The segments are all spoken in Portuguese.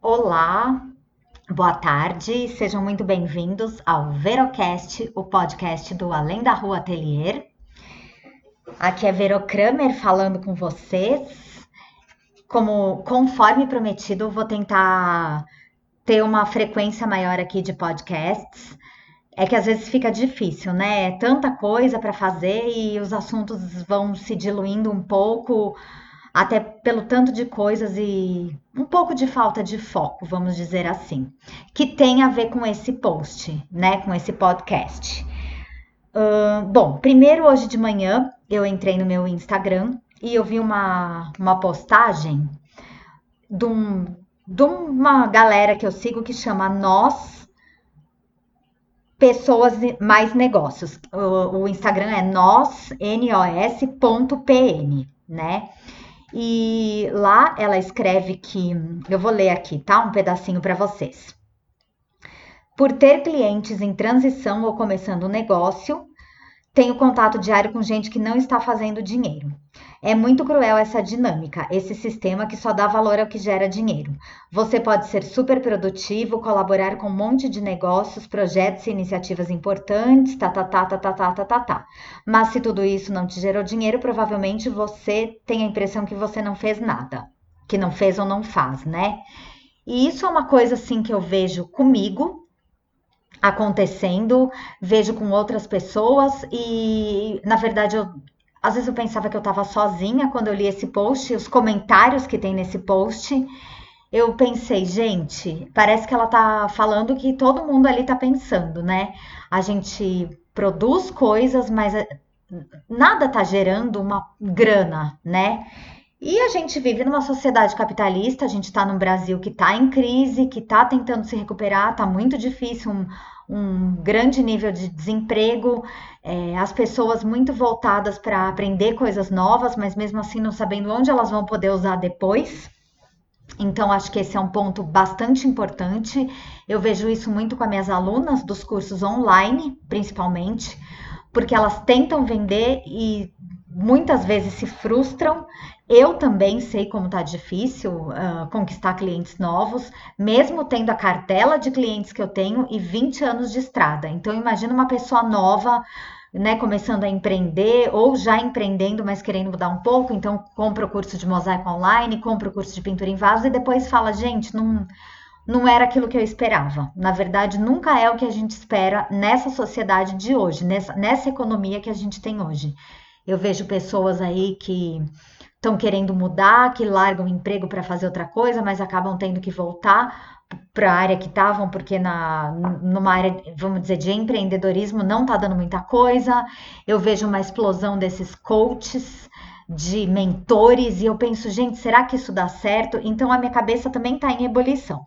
Olá, boa tarde, sejam muito bem-vindos ao Verocast, o podcast do Além da Rua Atelier. Aqui é Vero Kramer falando com vocês. Como conforme prometido, vou tentar ter uma frequência maior aqui de podcasts. É que às vezes fica difícil, né? É tanta coisa para fazer e os assuntos vão se diluindo um pouco até pelo tanto de coisas e um pouco de falta de foco, vamos dizer assim, que tem a ver com esse post, né, com esse podcast. Uh, bom, primeiro hoje de manhã eu entrei no meu Instagram e eu vi uma, uma postagem de, um, de uma galera que eu sigo que chama Nós Pessoas Mais Negócios. O, o Instagram é nós, N-O-S.pn, né? E lá ela escreve que, eu vou ler aqui, tá? Um pedacinho para vocês. Por ter clientes em transição ou começando um negócio, tenho contato diário com gente que não está fazendo dinheiro. É muito cruel essa dinâmica, esse sistema que só dá valor ao que gera dinheiro. Você pode ser super produtivo, colaborar com um monte de negócios, projetos e iniciativas importantes, tá, tá, tá, tá, tá, tá, tá, tá, tá. Mas se tudo isso não te gerou dinheiro, provavelmente você tem a impressão que você não fez nada, que não fez ou não faz, né? E isso é uma coisa assim que eu vejo comigo, acontecendo, vejo com outras pessoas e, na verdade, eu às vezes eu pensava que eu estava sozinha quando eu li esse post, os comentários que tem nesse post. Eu pensei, gente, parece que ela tá falando que todo mundo ali tá pensando, né? A gente produz coisas, mas eh, nada tá gerando uma grana, né? E a gente vive numa sociedade capitalista, a gente está num Brasil que está em crise, que está tentando se recuperar, está muito difícil, um, um, grande nível de desemprego, é, as pessoas muito voltadas para aprender coisas novas, mas mesmo assim não sabendo onde elas vão poder usar depois. Então, acho que esse é um ponto bastante importante. Eu vejo isso muito com as minhas alunas dos cursos online, principalmente, porque elas tentam vender e muitas vezes se frustram eu também sei como tá difícil uh, conquistar clientes novos, mesmo tendo a cartela de clientes que eu tenho e 20 anos de estrada. Então, imagina uma pessoa nova, né, começando a empreender ou já empreendendo, mas querendo mudar um pouco. Então, compra o curso de mosaico online, compra o curso de pintura em vaso e depois fala, gente, não não era aquilo que eu esperava. Na verdade, nunca é o que a gente espera nessa sociedade de hoje, nessa, nessa economia que a gente tem hoje. Eu vejo pessoas aí que estão querendo mudar, que largam o emprego para fazer outra coisa, mas acabam tendo que voltar para a área que estavam, porque na, numa área, vamos dizer, de empreendedorismo não está dando muita coisa. Eu vejo uma explosão desses coaches, de mentores, e eu penso, gente, será que isso dá certo? Então a minha cabeça também está em ebulição.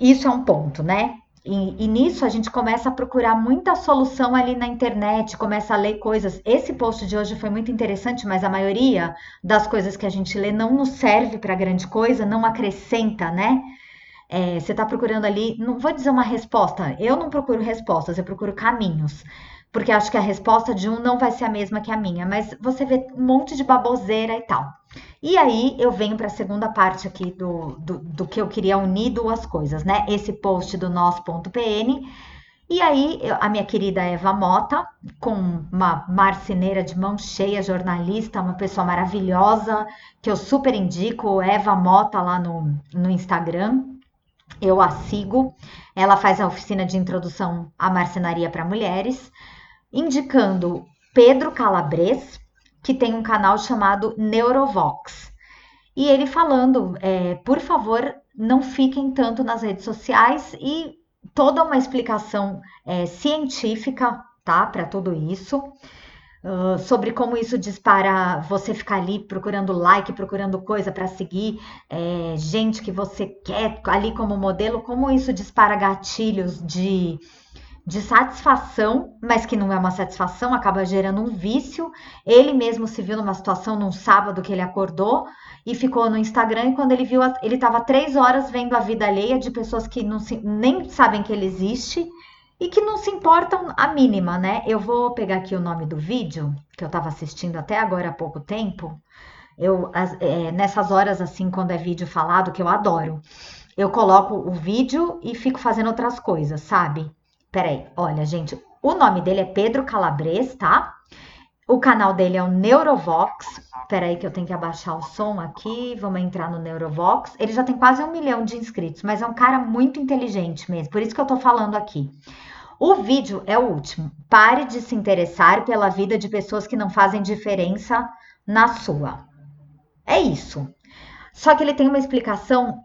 Isso é um ponto, né? E, e, nisso a gente começa a procurar muita solução ali na internet, começa a ler coisas. Esse post de hoje foi muito interessante, mas a maioria das coisas que a gente lê não nos serve para grande coisa, não acrescenta, né? É, você está procurando ali, não vou dizer uma resposta, eu não procuro respostas, eu procuro caminhos porque acho que a resposta de um não vai ser a mesma que a minha, mas você vê um monte de baboseira e tal. E aí eu venho para a segunda parte aqui do, do, do, que eu queria unir duas coisas, né? Esse post do nosso.pn. E aí, a minha querida Eva Mota, com uma marceneira de mão cheia, jornalista, uma pessoa maravilhosa, que eu super indico, Eva Mota lá no, no Instagram. Eu a sigo. Ela faz a oficina de introdução à marcenaria para mulheres indicando Pedro Calabres, que tem um canal chamado Neurovox. E ele falando, é, por favor, não fiquem tanto nas redes sociais e toda uma explicação é, científica, tá, para tudo isso. Uh, sobre como isso dispara você ficar ali procurando like, procurando coisa para seguir é, gente que você quer ali como modelo, como isso dispara gatilhos de de satisfação, mas que não é uma satisfação, acaba gerando um vício. Ele mesmo se viu numa situação num sábado que ele acordou e ficou no Instagram e quando ele viu, ele estava três horas vendo a vida alheia de pessoas que não se, nem sabem que ele existe e que não se importam a mínima, né? Eu vou pegar aqui o nome do vídeo que eu estava assistindo até agora há pouco tempo Eu, é, nessas horas, assim, quando é vídeo falado, que eu adoro, eu coloco o vídeo e fico fazendo outras coisas, sabe? Peraí, olha, gente, o nome dele é Pedro Calabres, tá? O canal dele é o Neurovox. Peraí que eu tenho que abaixar o som aqui. Vamos entrar no Neurovox. Ele já tem quase um milhão de inscritos, mas é um cara muito inteligente mesmo. Por isso que eu tô falando aqui. O vídeo é o último. Pare de se interessar pela vida de pessoas que não fazem diferença na sua. É isso. Só que ele tem uma explicação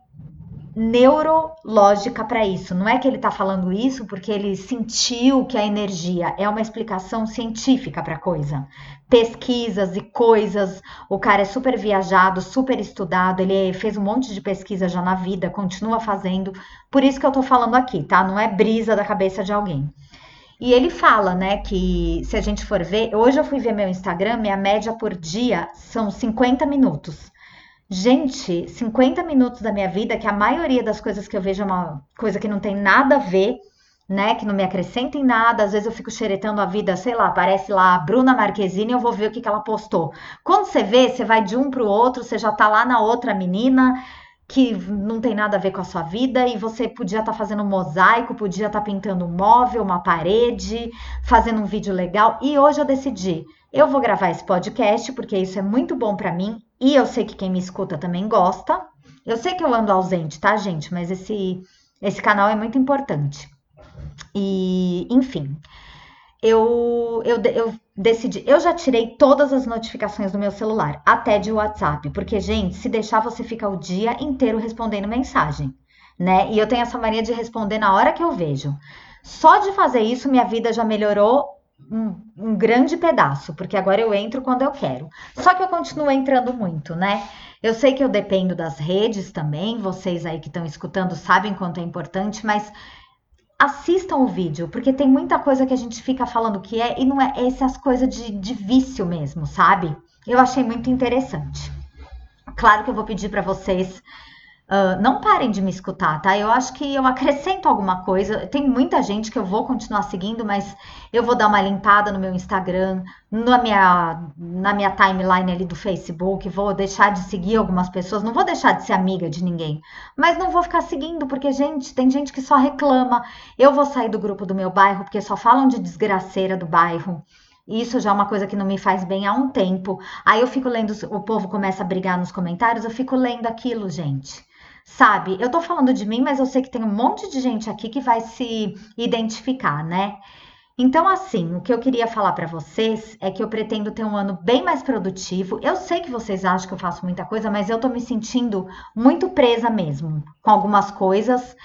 neurológica para isso. Não é que ele está falando isso porque ele sentiu que a energia é uma explicação científica para coisa. Pesquisas e coisas. O cara é super viajado, super estudado. Ele fez um monte de pesquisa já na vida, continua fazendo. Por isso que eu tô falando aqui, tá? Não é brisa da cabeça de alguém. E ele fala, né, que se a gente for ver, hoje eu fui ver meu Instagram, minha média por dia são 50 minutos. Gente, 50 minutos da minha vida, que a maioria das coisas que eu vejo é uma coisa que não tem nada a ver, né? Que não me acrescenta em nada. Às vezes eu fico xeretando a vida, sei lá, aparece lá a Bruna Marquezine e eu vou ver o que, que ela postou. Quando você vê, você vai de um para o outro, você já tá lá na outra menina que não tem nada a ver com a sua vida e você podia estar tá fazendo um mosaico, podia estar tá pintando um móvel, uma parede, fazendo um vídeo legal. E hoje eu decidi, eu vou gravar esse podcast porque isso é muito bom para mim e eu sei que quem me escuta também gosta. Eu sei que eu ando ausente, tá, gente? Mas esse, esse canal é muito importante. E, enfim, eu, eu, eu decidi. Eu já tirei todas as notificações do meu celular, até de WhatsApp, porque, gente, se deixar, você fica o dia inteiro respondendo mensagem, né? E eu tenho essa mania de responder na hora que eu vejo. Só de fazer isso, minha vida já melhorou um, um, grande pedaço, porque agora eu entro quando eu quero. Só que eu continuo entrando muito, né? Eu sei que eu dependo das redes também, vocês aí que estão escutando sabem quanto é importante, mas assistam o vídeo, porque tem muita coisa que a gente fica falando que é, e não é essas coisas de, de vício mesmo, sabe? Eu achei muito interessante. Claro que eu vou pedir para vocês Uh, não parem de me escutar, tá? Eu acho que eu acrescento alguma coisa. Tem muita gente que eu vou continuar seguindo, mas eu vou dar uma limpada no meu Instagram, na minha, na minha timeline ali do Facebook, vou deixar de seguir algumas pessoas, não vou deixar de ser amiga de ninguém, mas não vou ficar seguindo, porque, gente, tem gente que só reclama. Eu vou sair do grupo do meu bairro, porque só falam de desgraceira do bairro. Isso já é uma coisa que não me faz bem há um tempo. Aí eu fico lendo, o povo começa a brigar nos comentários, eu fico lendo aquilo, gente. Sabe, eu tô falando de mim, mas eu sei que tem um monte de gente aqui que vai se identificar, né? Então, assim, o que eu queria falar para vocês é que eu pretendo ter um ano bem mais produtivo. Eu sei que vocês acham que eu faço muita coisa, mas eu tô me sentindo muito presa mesmo com algumas coisas.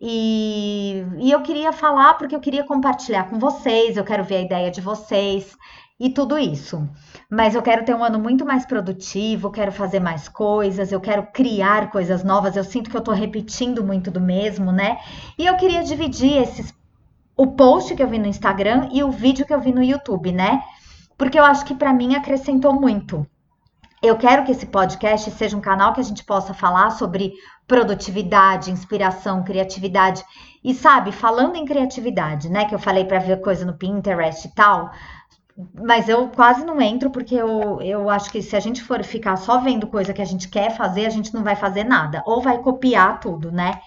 E, e eu queria falar porque eu queria compartilhar com vocês, eu quero ver a ideia de vocês e tudo isso. Mas eu quero ter um ano muito mais produtivo, quero fazer mais coisas, eu quero criar coisas novas. Eu sinto que eu tô repetindo muito do mesmo, né? E eu queria dividir esses o post que eu vi no Instagram e o vídeo que eu vi no YouTube, né? Porque eu acho que para mim acrescentou muito. Eu quero que esse podcast seja um canal que a gente possa falar sobre produtividade, inspiração, criatividade. E sabe, falando em criatividade, né, que eu falei para ver coisa no Pinterest e tal, mas eu quase não entro porque eu, eu acho que se a gente for ficar só vendo coisa que a gente quer fazer, a gente não vai fazer nada, ou vai copiar tudo, né?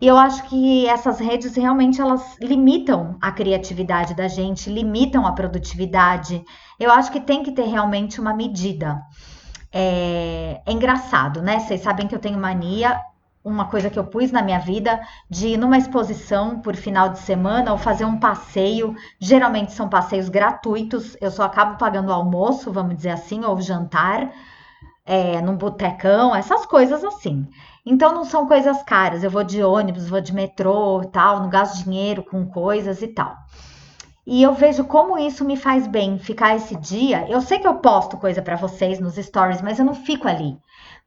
E eu acho que essas redes realmente elas limitam a criatividade da gente, limitam a produtividade. Eu acho que tem que ter realmente uma medida. É, é engraçado, né? Vocês sabem que eu tenho mania uma coisa que eu pus na minha vida de ir numa exposição por final de semana ou fazer um passeio. Geralmente são passeios gratuitos, eu só acabo pagando almoço, vamos dizer assim, ou jantar, é, num botecão, essas coisas assim. Então não são coisas caras, eu vou de ônibus, vou de metrô tal, não gasto dinheiro com coisas e tal. E eu vejo como isso me faz bem ficar esse dia. Eu sei que eu posto coisa para vocês nos stories, mas eu não fico ali.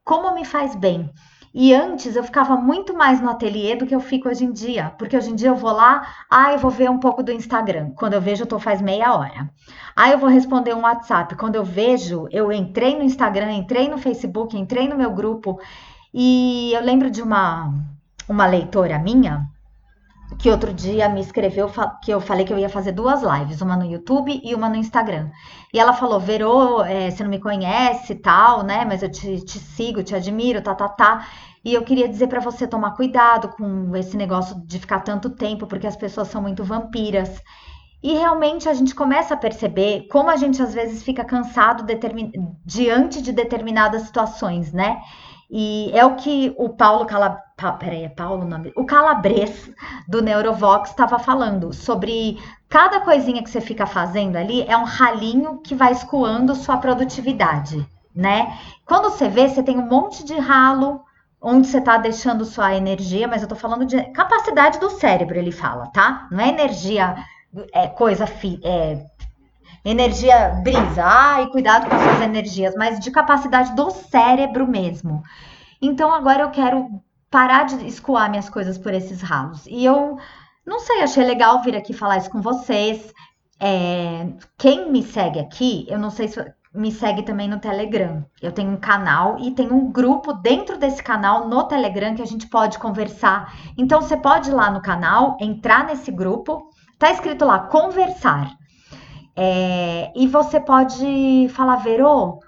Como me faz bem e antes eu ficava muito mais no ateliê do que eu fico hoje em dia, porque hoje em dia eu vou lá, ah, eu vou ver um pouco do Instagram. Quando eu vejo, eu tô faz meia hora. Ah, eu vou responder um WhatsApp. Quando eu vejo, eu entrei no Instagram, entrei no Facebook, entrei no meu grupo. E eu lembro de uma uma leitora minha que outro dia me escreveu que eu falei que eu ia fazer duas lives, uma no YouTube e uma no Instagram. E ela falou: Verô, é, você não me conhece tal, né? Mas eu te, te sigo, te admiro, tá, tá, tá. E eu queria dizer para você tomar cuidado com esse negócio de ficar tanto tempo, porque as pessoas são muito vampiras. E realmente a gente começa a perceber como a gente às vezes fica cansado diante de determinadas situações, né? E é o que o Paulo Calab... Peraí, é Paulo o nome? O Calabres do Neurovox estava falando sobre cada coisinha que você fica fazendo ali é um ralinho que vai escoando sua produtividade, né? Quando você vê, você tem um monte de ralo onde você está deixando sua energia, mas eu estou falando de capacidade do cérebro, ele fala, tá? Não é energia, é coisa, fi, é, energia brisa, ai, cuidado com as suas energias, mas de capacidade do cérebro mesmo. Então agora eu quero parar de escoar minhas coisas por esses ralos. E eu não sei, achei legal vir aqui falar isso com vocês. É, quem me segue aqui, eu não sei se me segue também no Telegram. Eu tenho um canal e tem um grupo dentro desse canal no Telegram que a gente pode conversar. Então você pode ir lá no canal, entrar nesse grupo, tá escrito lá conversar. É, e você pode falar, Verô,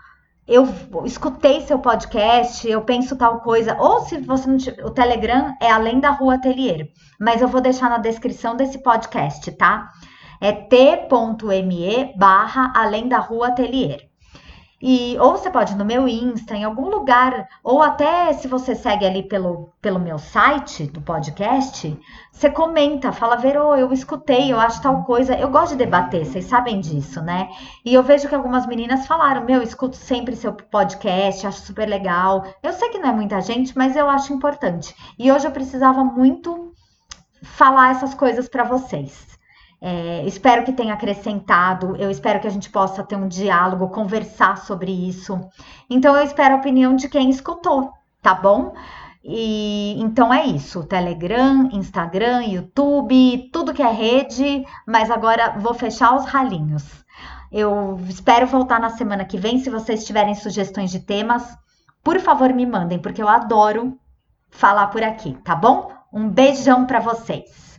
eu escutei seu podcast, eu penso tal coisa. Ou se você não o Telegram é além da rua Atelier, mas eu vou deixar na descrição desse podcast, tá? É t.me barra além da rua Atelier. E ou você pode ir no meu Insta, em algum lugar, ou até se você segue ali pelo, pelo meu site do podcast, você comenta, fala, Verô, eu escutei, eu acho tal coisa. Eu gosto de debater, vocês sabem disso, né? E eu vejo que algumas meninas falaram, meu, escuto sempre seu podcast, acho super legal. Eu sei que não é muita gente, mas eu acho importante. E hoje eu precisava muito falar essas coisas para vocês. É, espero que tenha acrescentado, eu espero que a gente possa ter um diálogo, conversar sobre isso. Então, eu espero a opinião de quem escutou, tá bom? E então é isso: Telegram, Instagram, YouTube, tudo que é rede, mas agora vou fechar os ralinhos. Eu espero voltar na semana que vem. Se vocês tiverem sugestões de temas, por favor, me mandem, porque eu adoro falar por aqui, tá bom? Um beijão para vocês.